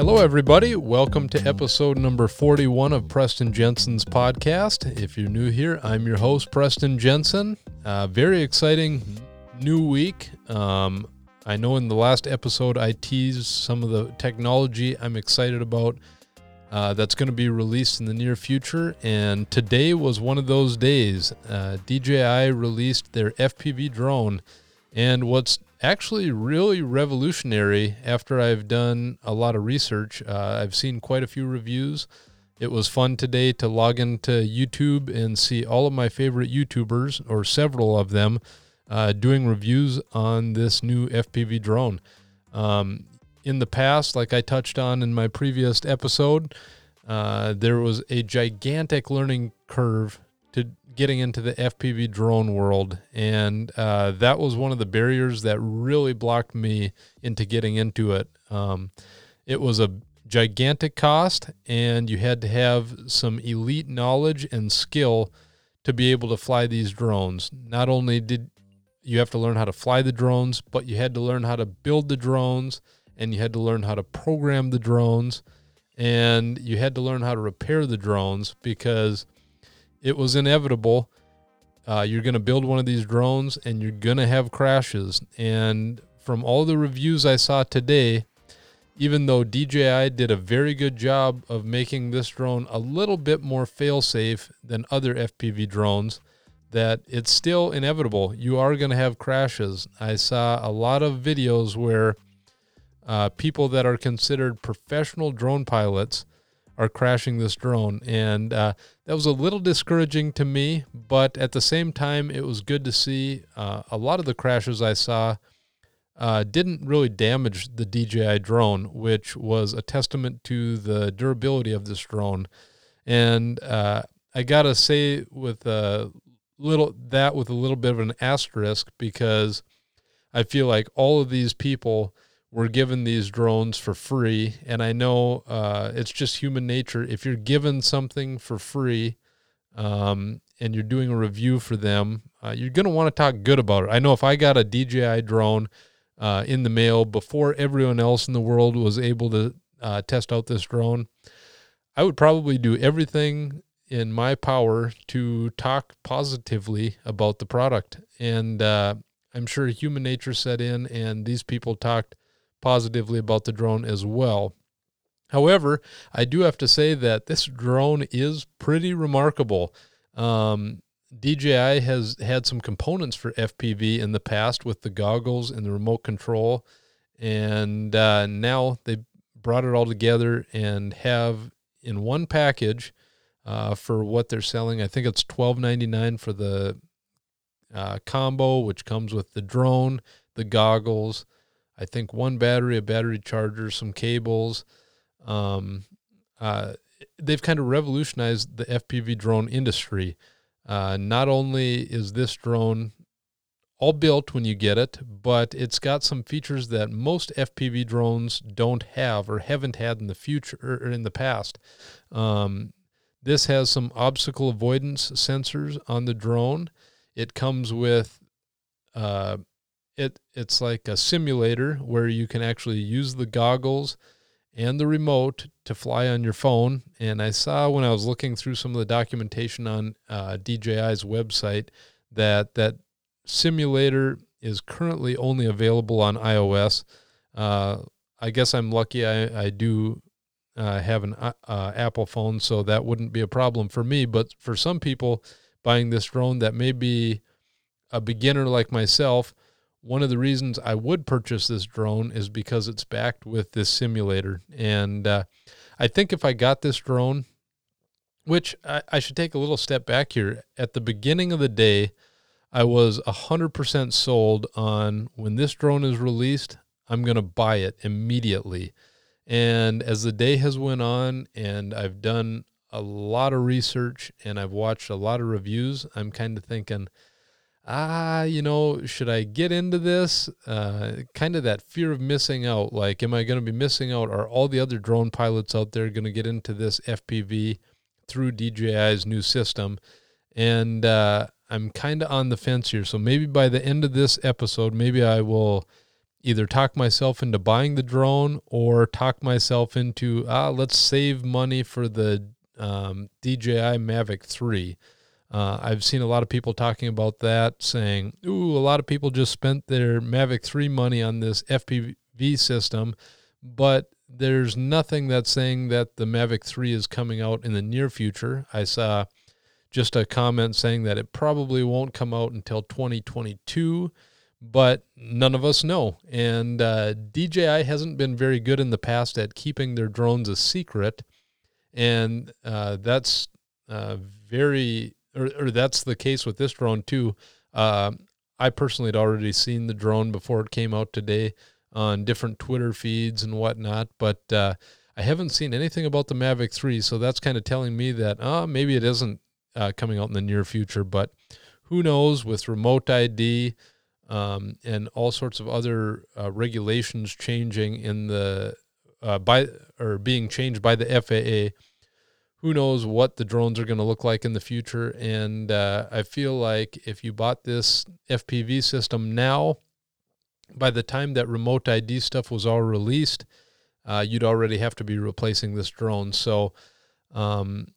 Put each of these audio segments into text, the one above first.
Hello, everybody. Welcome to episode number 41 of Preston Jensen's podcast. If you're new here, I'm your host, Preston Jensen. Uh, very exciting new week. Um, I know in the last episode I teased some of the technology I'm excited about uh, that's going to be released in the near future. And today was one of those days. Uh, DJI released their FPV drone. And what's actually really revolutionary after I've done a lot of research, uh, I've seen quite a few reviews. It was fun today to log into YouTube and see all of my favorite YouTubers, or several of them, uh, doing reviews on this new FPV drone. Um, in the past, like I touched on in my previous episode, uh, there was a gigantic learning curve getting into the FPV drone world. And uh, that was one of the barriers that really blocked me into getting into it. Um, it was a gigantic cost, and you had to have some elite knowledge and skill to be able to fly these drones. Not only did you have to learn how to fly the drones, but you had to learn how to build the drones and you had to learn how to program the drones and you had to learn how to repair the drones because it was inevitable. Uh, you're going to build one of these drones and you're going to have crashes. And from all the reviews I saw today, even though DJI did a very good job of making this drone a little bit more fail safe than other FPV drones, that it's still inevitable. You are going to have crashes. I saw a lot of videos where uh, people that are considered professional drone pilots are crashing this drone. And uh, that was a little discouraging to me, but at the same time, it was good to see uh, a lot of the crashes I saw. Uh, didn't really damage the DJI drone, which was a testament to the durability of this drone. And uh, I gotta say, with a little that with a little bit of an asterisk, because I feel like all of these people we're given these drones for free. And I know uh, it's just human nature. If you're given something for free um, and you're doing a review for them, uh, you're going to want to talk good about it. I know if I got a DJI drone uh, in the mail before everyone else in the world was able to uh, test out this drone, I would probably do everything in my power to talk positively about the product. And uh, I'm sure human nature set in, and these people talked positively about the drone as well. However, I do have to say that this drone is pretty remarkable. Um, DJI has had some components for FPV in the past with the goggles and the remote control, and uh, now they brought it all together and have in one package uh, for what they're selling. I think it's twelve ninety nine for the uh, combo, which comes with the drone, the goggles, I think one battery, a battery charger, some cables. Um, uh, they've kind of revolutionized the FPV drone industry. Uh, not only is this drone all built when you get it, but it's got some features that most FPV drones don't have or haven't had in the future or in the past. Um, this has some obstacle avoidance sensors on the drone. It comes with uh, it it's like a simulator where you can actually use the goggles and the remote to fly on your phone. And I saw when I was looking through some of the documentation on uh, DJI's website that that simulator is currently only available on iOS. Uh, I guess I'm lucky. I I do uh, have an uh, uh Apple phone, so that wouldn't be a problem for me. But for some people buying this drone that may be a beginner like myself, one of the reasons I would purchase this drone is because it's backed with this simulator. And uh, I think if I got this drone, which I, I, should take a little step back here, at the beginning of the day, I was 100% sold on when this drone is released, I'm going to buy it immediately. And as the day has went on and I've done a lot of research and I've watched a lot of reviews, I'm kind of thinking – ah, you know, should I get into this? Uh, kind of that fear of missing out. Like, am I going to be missing out? Are all the other drone pilots out there going to get into this FPV through DJI's new system? And uh, I'm kind of on the fence here. So maybe by the end of this episode, maybe I will either talk myself into buying the drone or talk myself into ah let's save money for the um, DJI Mavic 3. Uh, I've seen a lot of people talking about that, saying, "Ooh, a lot of people just spent their Mavic 3 money on this FPV system," but there's nothing that's saying that the Mavic 3 is coming out in the near future. I saw just a comment saying that it probably won't come out until 2022 but none of us know. And uh, DJI hasn't been very good in the past at keeping their drones a secret, and uh, that's uh, very, or, or, that's the case with this drone too. Uh, I personally had already seen the drone before it came out today on different Twitter feeds and whatnot, but uh, I haven't seen anything about the Mavic 3, so that's kind of telling me that uh, maybe it isn't uh, coming out in the near future, but who knows with remote ID um, and all sorts of other uh, regulations changing in the uh, by or being changed by the FAA. Who knows what the drones are going to look like in the future? And uh, I feel like if you bought this FPV system now, by the time that remote ID stuff was all released, uh, you'd already have to be replacing this drone. So, um,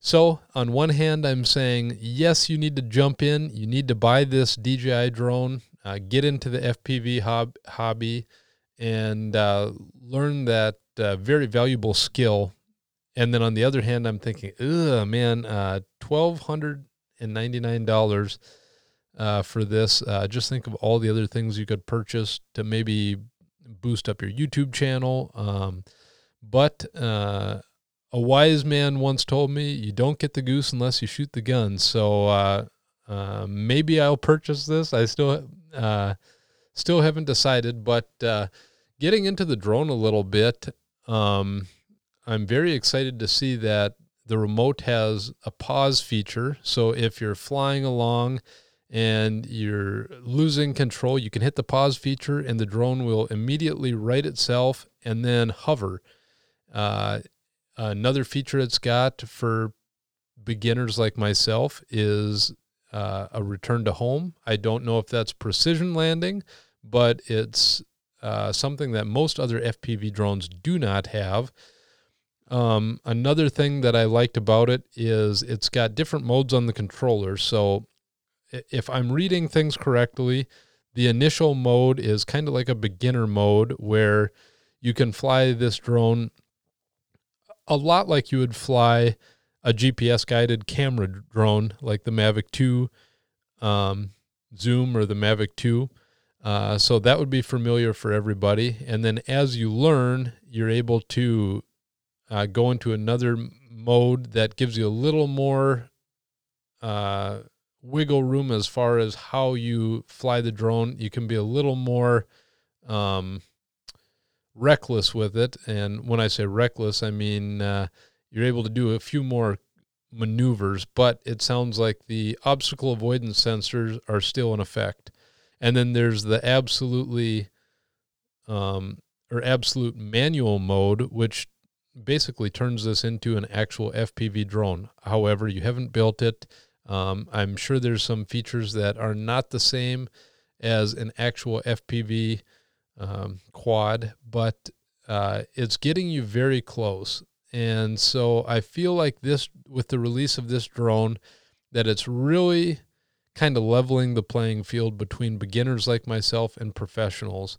so, on one hand, I'm saying, yes, you need to jump in. You need to buy this DJI drone, uh, get into the FPV hob- hobby, and uh, learn that uh, very valuable skill. And then on the other hand, I'm thinking, ugh, man, uh, $1,299 uh, for this. Uh, just think of all the other things you could purchase to maybe boost up your YouTube channel. Um, but a wise man once told me, "You don't get the goose unless you shoot the gun." So uh, uh, maybe I'll purchase this. I still uh, still haven't decided, but uh, getting into the drone a little bit, um, I'm very excited to see that the remote has a pause feature. So if you're flying along and you're losing control, you can hit the pause feature, and the drone will immediately right itself and then hover. Uh, Another feature it's got for beginners like myself is uh, a return to home. I don't know if that's precision landing, but it's uh, something that most other FPV drones do not have. Um, another thing that I liked about it is it's got different modes on the controller. So if I'm reading things correctly, the initial mode is kind of like a beginner mode where you can fly this drone a lot like you would fly a GPS guided camera drone like the Mavic 2 um, Zoom or the Mavic 2. Uh, so that would be familiar for everybody. And then as you learn, you're able to uh, go into another mode that gives you a little more uh, wiggle room as far as how you fly the drone. You can be a little more um, reckless with it. And when I say reckless, I mean uh, you're able to do a few more maneuvers, but it sounds like the obstacle avoidance sensors are still in effect. And then there's the absolutely um, or absolute manual mode, which basically turns this into an actual FPV drone. However, you haven't built it. Um, I'm sure there's some features that are not the same as an actual FPV um, quad, but uh, it's getting you very close. And so I feel like this, with the release of this drone, that it's really kind of leveling the playing field between beginners like myself and professionals.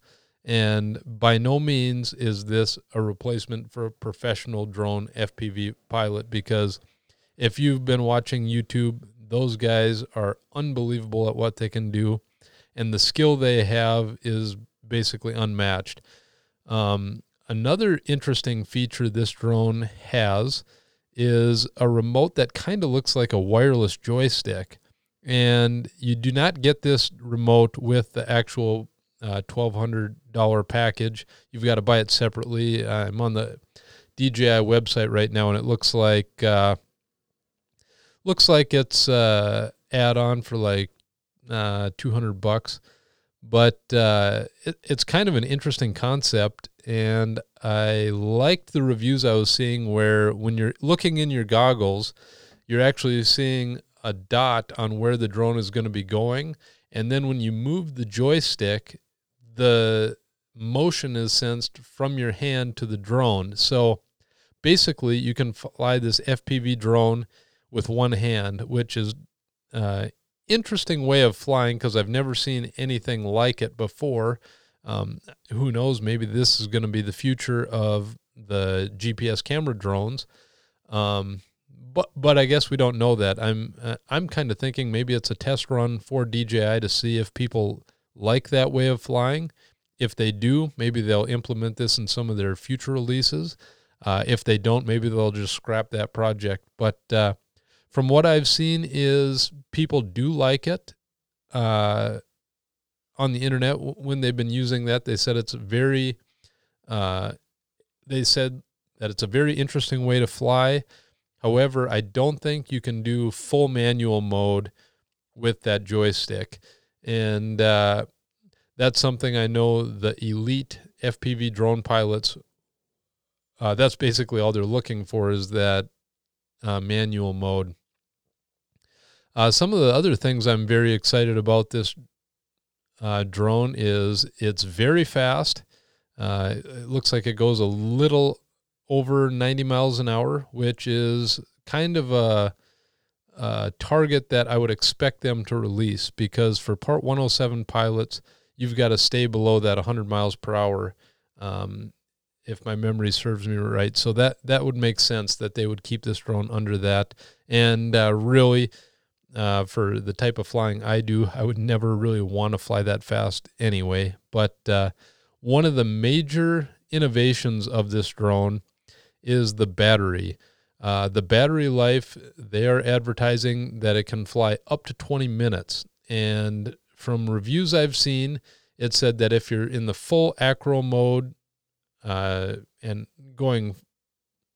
And by no means is this a replacement for a professional drone FPV pilot because if you've been watching YouTube, those guys are unbelievable at what they can do. And the skill they have is basically unmatched. Um, another interesting feature this drone has is a remote that kind of looks like a wireless joystick. And you do not get this remote with the actual uh, $1,200 package. You've got to buy it separately. I'm on the DJI website right now, and it looks like uh, looks like it's uh, add-on for like uh, 200 bucks but uh, it, it's kind of an interesting concept and i liked the reviews i was seeing where when you're looking in your goggles you're actually seeing a dot on where the drone is going to be going and then when you move the joystick the motion is sensed from your hand to the drone. So basically, you can fly this FPV drone with one hand, which is uh, interesting way of flying because I've never seen anything like it before. Um, who knows? Maybe this is going to be the future of the GPS camera drones. Um, but but I guess we don't know that. I'm uh, I'm kind of thinking maybe it's a test run for DJI to see if people like that way of flying. If they do, maybe they'll implement this in some of their future releases. Uh, if they don't, maybe they'll just scrap that project. But uh, from what I've seen, is people do like it. Uh, on the internet, when they've been using that, they said it's very. Uh, they said that it's a very interesting way to fly. However, I don't think you can do full manual mode with that joystick. And uh, that's something I know the elite FPV drone pilots, uh, that's basically all they're looking for is that uh, manual mode. Uh, some of the other things I'm very excited about this uh, drone is it's very fast. Uh, it looks like it goes a little over 90 miles an hour, which is kind of a, a, target that I would expect them to release because for Part 107 pilots, you've got to stay below that 100 miles per hour. Um, if my memory serves me right, so that that would make sense that they would keep this drone under that. And uh, really, uh, for the type of flying I do, I would never really want to fly that fast anyway. But uh, one of the major innovations of this drone is the battery. Uh, the battery life, they are advertising that it can fly up to 20 minutes. And from reviews I've seen, it said that if you're in the full acro mode uh, and going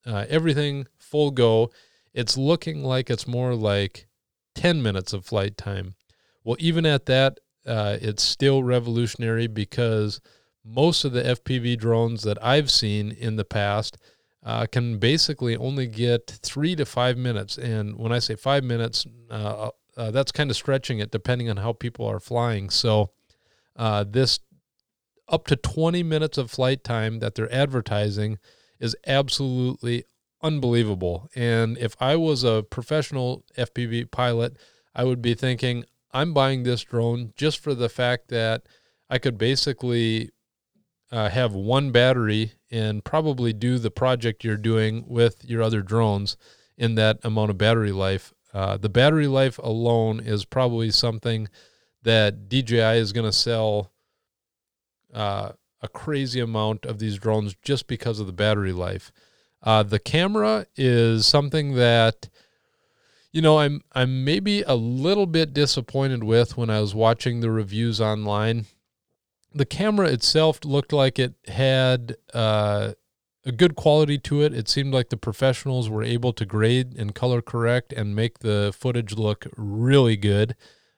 uh, everything full go, it's looking like it's more like 10 minutes of flight time. Well, even at that, uh, it's still revolutionary because most of the FPV drones that I've seen in the past uh, can basically only get three to five minutes. And when I say five minutes, uh, uh, that's kind of stretching it depending on how people are flying. So, uh, this up to 20 minutes of flight time that they're advertising is absolutely unbelievable. And if I was a professional FPV pilot, I would be thinking, I'm buying this drone just for the fact that I could basically uh, have one battery and probably do the project you're doing with your other drones in that amount of battery life. Uh, the battery life alone is probably something that DJI is going to sell uh, a crazy amount of these drones just because of the battery life. Uh, the camera is something that you know I'm I'm maybe a little bit disappointed with when I was watching the reviews online the camera itself looked like it had uh, a good quality to it. It seemed like the professionals were able to grade and color correct and make the footage look really good.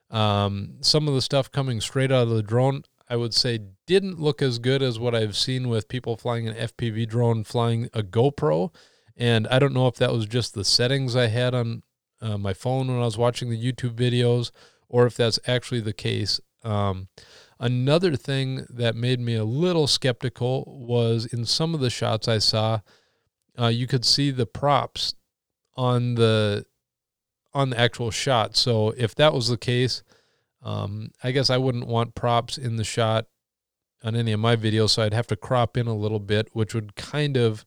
Um, some of the stuff coming straight out of the drone, I would say, didn't look as good as what I've seen with people flying an FPV drone flying a GoPro. And I don't know if that was just the settings I had on uh, my phone when I was watching the YouTube videos or if that's actually the case. Um, Another thing that made me a little skeptical was in some of the shots I saw, uh, you could see the props on the on the actual shot. So if that was the case, um, I guess I wouldn't want props in the shot on any of my videos, so I'd have to crop in a little bit, which would kind of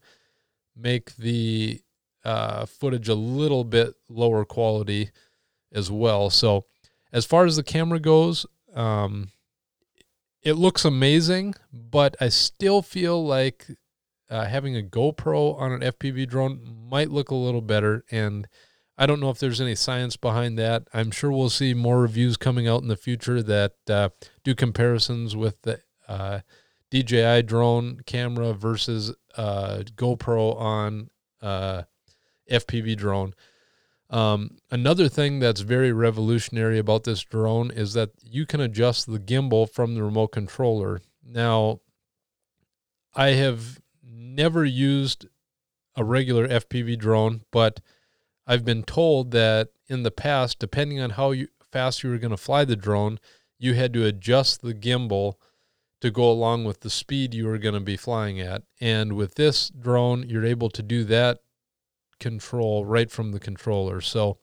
make the uh, footage a little bit lower quality as well. So as far as the camera goes, um, it looks amazing, but I still feel like uh, having a GoPro on an FPV drone might look a little better. And I don't know if there's any science behind that. I'm sure we'll see more reviews coming out in the future that uh, do comparisons with the uh, DJI drone camera versus uh, GoPro on uh, FPV drone. Um, another thing that's very revolutionary about this drone is that you can adjust the gimbal from the remote controller. Now, I have never used a regular FPV drone, but I've been told that in the past, depending on how you, fast you were going to fly the drone, you had to adjust the gimbal to go along with the speed you were going to be flying at. And with this drone, you're able to do that control right from the controller. So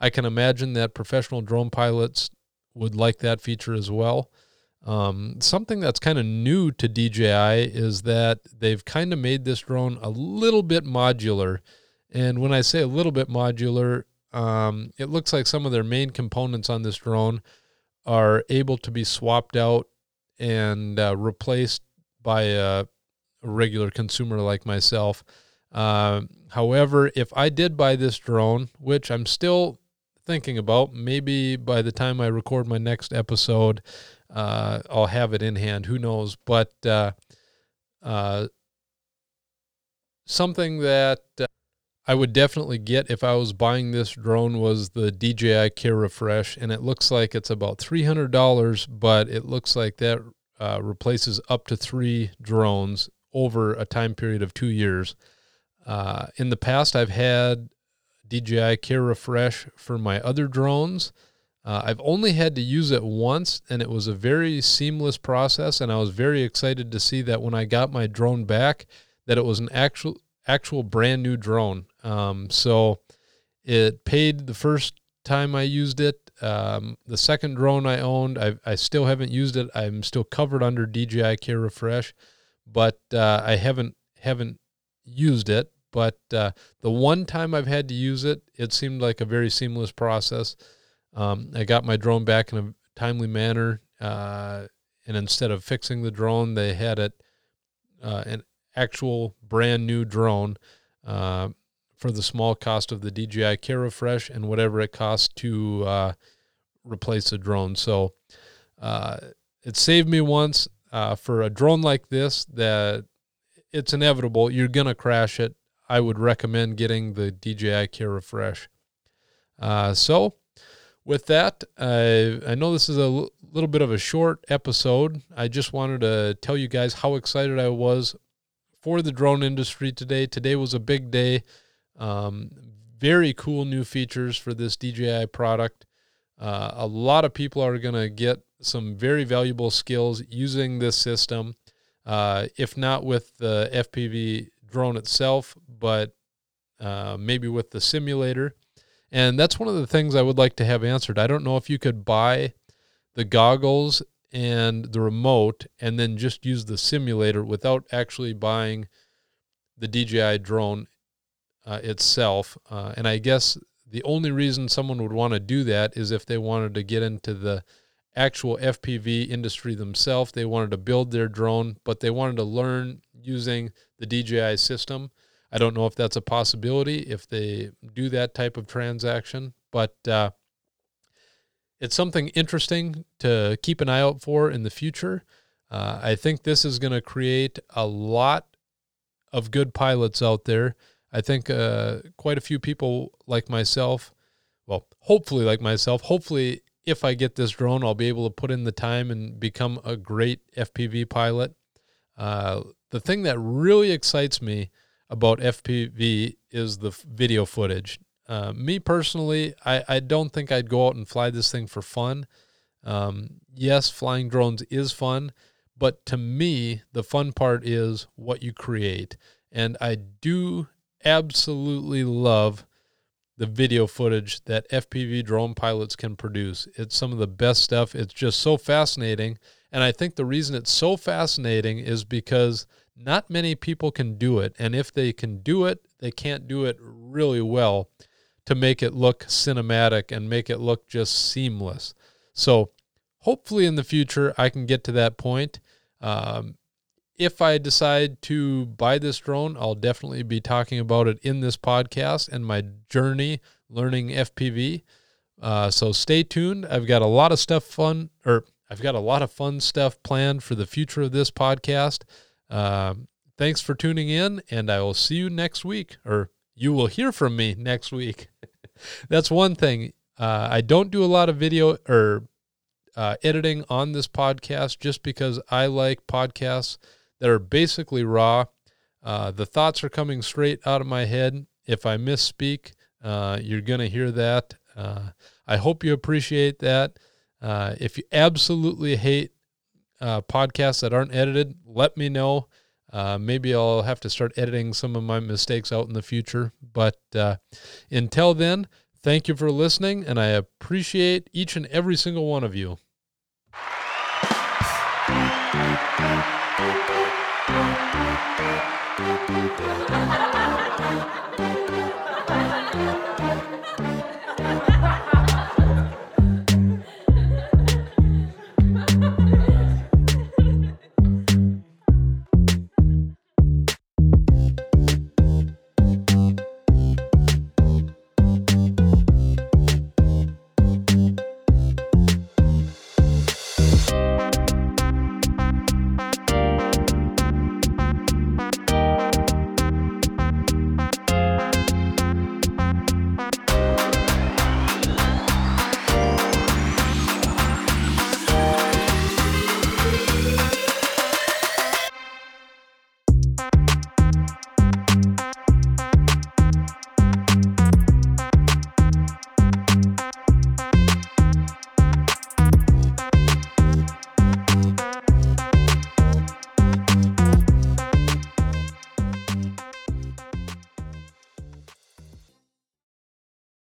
I can imagine that professional drone pilots would like that feature as well. Um, something that's kind of new to DJI is that they've kind of made this drone a little bit modular. And when I say a little bit modular, um, it looks like some of their main components on this drone are able to be swapped out and uh, replaced by a, a, regular consumer like myself. Uh, however, if I did buy this drone, which I'm still thinking about, maybe by the time I record my next episode, uh, I'll have it in hand. Who knows? But uh, uh, something that uh, I would definitely get if I was buying this drone was the DJI Care Refresh, and it looks like it's about three hundred dollars, but it looks like that replaces up to three drones over a time period of two years. Uh, in the past, I've had DJI Care Refresh for my other drones. Uh, I've only had to use it once, and it was a very seamless process. And I was very excited to see that when I got my drone back, that it was an actual actual brand new drone. Um, so it paid the first time I used it. Um, the second drone I owned, I, I still haven't used it. I'm still covered under DJI Care Refresh, but uh, I haven't haven't used it. But uh, the one time I've had to use it, it seemed like a very seamless process. Um, I got my drone back in a timely manner, uh, and instead of fixing the drone, they had it uh, an actual brand new drone uh, for the small cost of the DJI Care Refresh and whatever it costs to uh, replace the drone. So uh, it saved me once for a drone like this that it's inevitable you're gonna crash it. I would recommend getting the DJI Care Refresh. Uh, so with that, I know this is a l- little bit of a short episode. I just wanted to tell you guys how excited I was for the drone industry today. Today was a big day. Um, very cool new features for this DJI product. Uh, a lot of people are going to get some very valuable skills using this system, uh, if not with the FPV drone itself, but uh, maybe with the simulator. And that's one of the things I would like to have answered. I don't know if you could buy the goggles and the remote and then just use the simulator without actually buying the DJI drone uh, itself. Uh, and I guess the only reason someone would want to do that is if they wanted to get into the actual FPV industry themselves. They wanted to build their drone, but they wanted to learn using the DJI system. I don't know if that's a possibility if they do that type of transaction, but uh, it's something interesting to keep an eye out for in the future. Uh, I think this is going to create a lot of good pilots out there. I think uh, quite a few people like myself, well, hopefully like myself, hopefully if I get this drone, I'll be able to put in the time and become a great FPV pilot. Uh, the thing that really excites me about FPV is the video footage. Uh, me personally, I, I don't think I'd go out and fly this thing for fun. Um, yes, flying drones is fun, but to me, the fun part is what you create. And I do absolutely love the video footage that FPV drone pilots can produce. It's some of the best stuff. It's just so fascinating. And I think the reason it's so fascinating is because not many people can do it. And if they can do it, they can't do it really well to make it look cinematic and make it look just seamless. So hopefully in the future I can get to that point. Um, if I decide to buy this drone, I'll definitely be talking about it in this podcast and my journey learning FPV. Uh, so stay tuned. I've got a lot of stuff fun, or I've got a lot of fun stuff planned for the future of this podcast. Uh, thanks for tuning in, and I will see you next week, or you will hear from me next week. That's one thing. Uh, I don't do a lot of video or uh, editing on this podcast just because I like podcasts that are basically raw. Uh, the thoughts are coming straight out of my head. If I misspeak, uh, you're going to hear that. Uh, I hope you appreciate that. Uh, if you absolutely hate uh, podcasts that aren't edited, let me know. Uh, maybe I'll have to start editing some of my mistakes out in the future. But uh, until then, thank you for listening, and I appreciate each and every single one of you.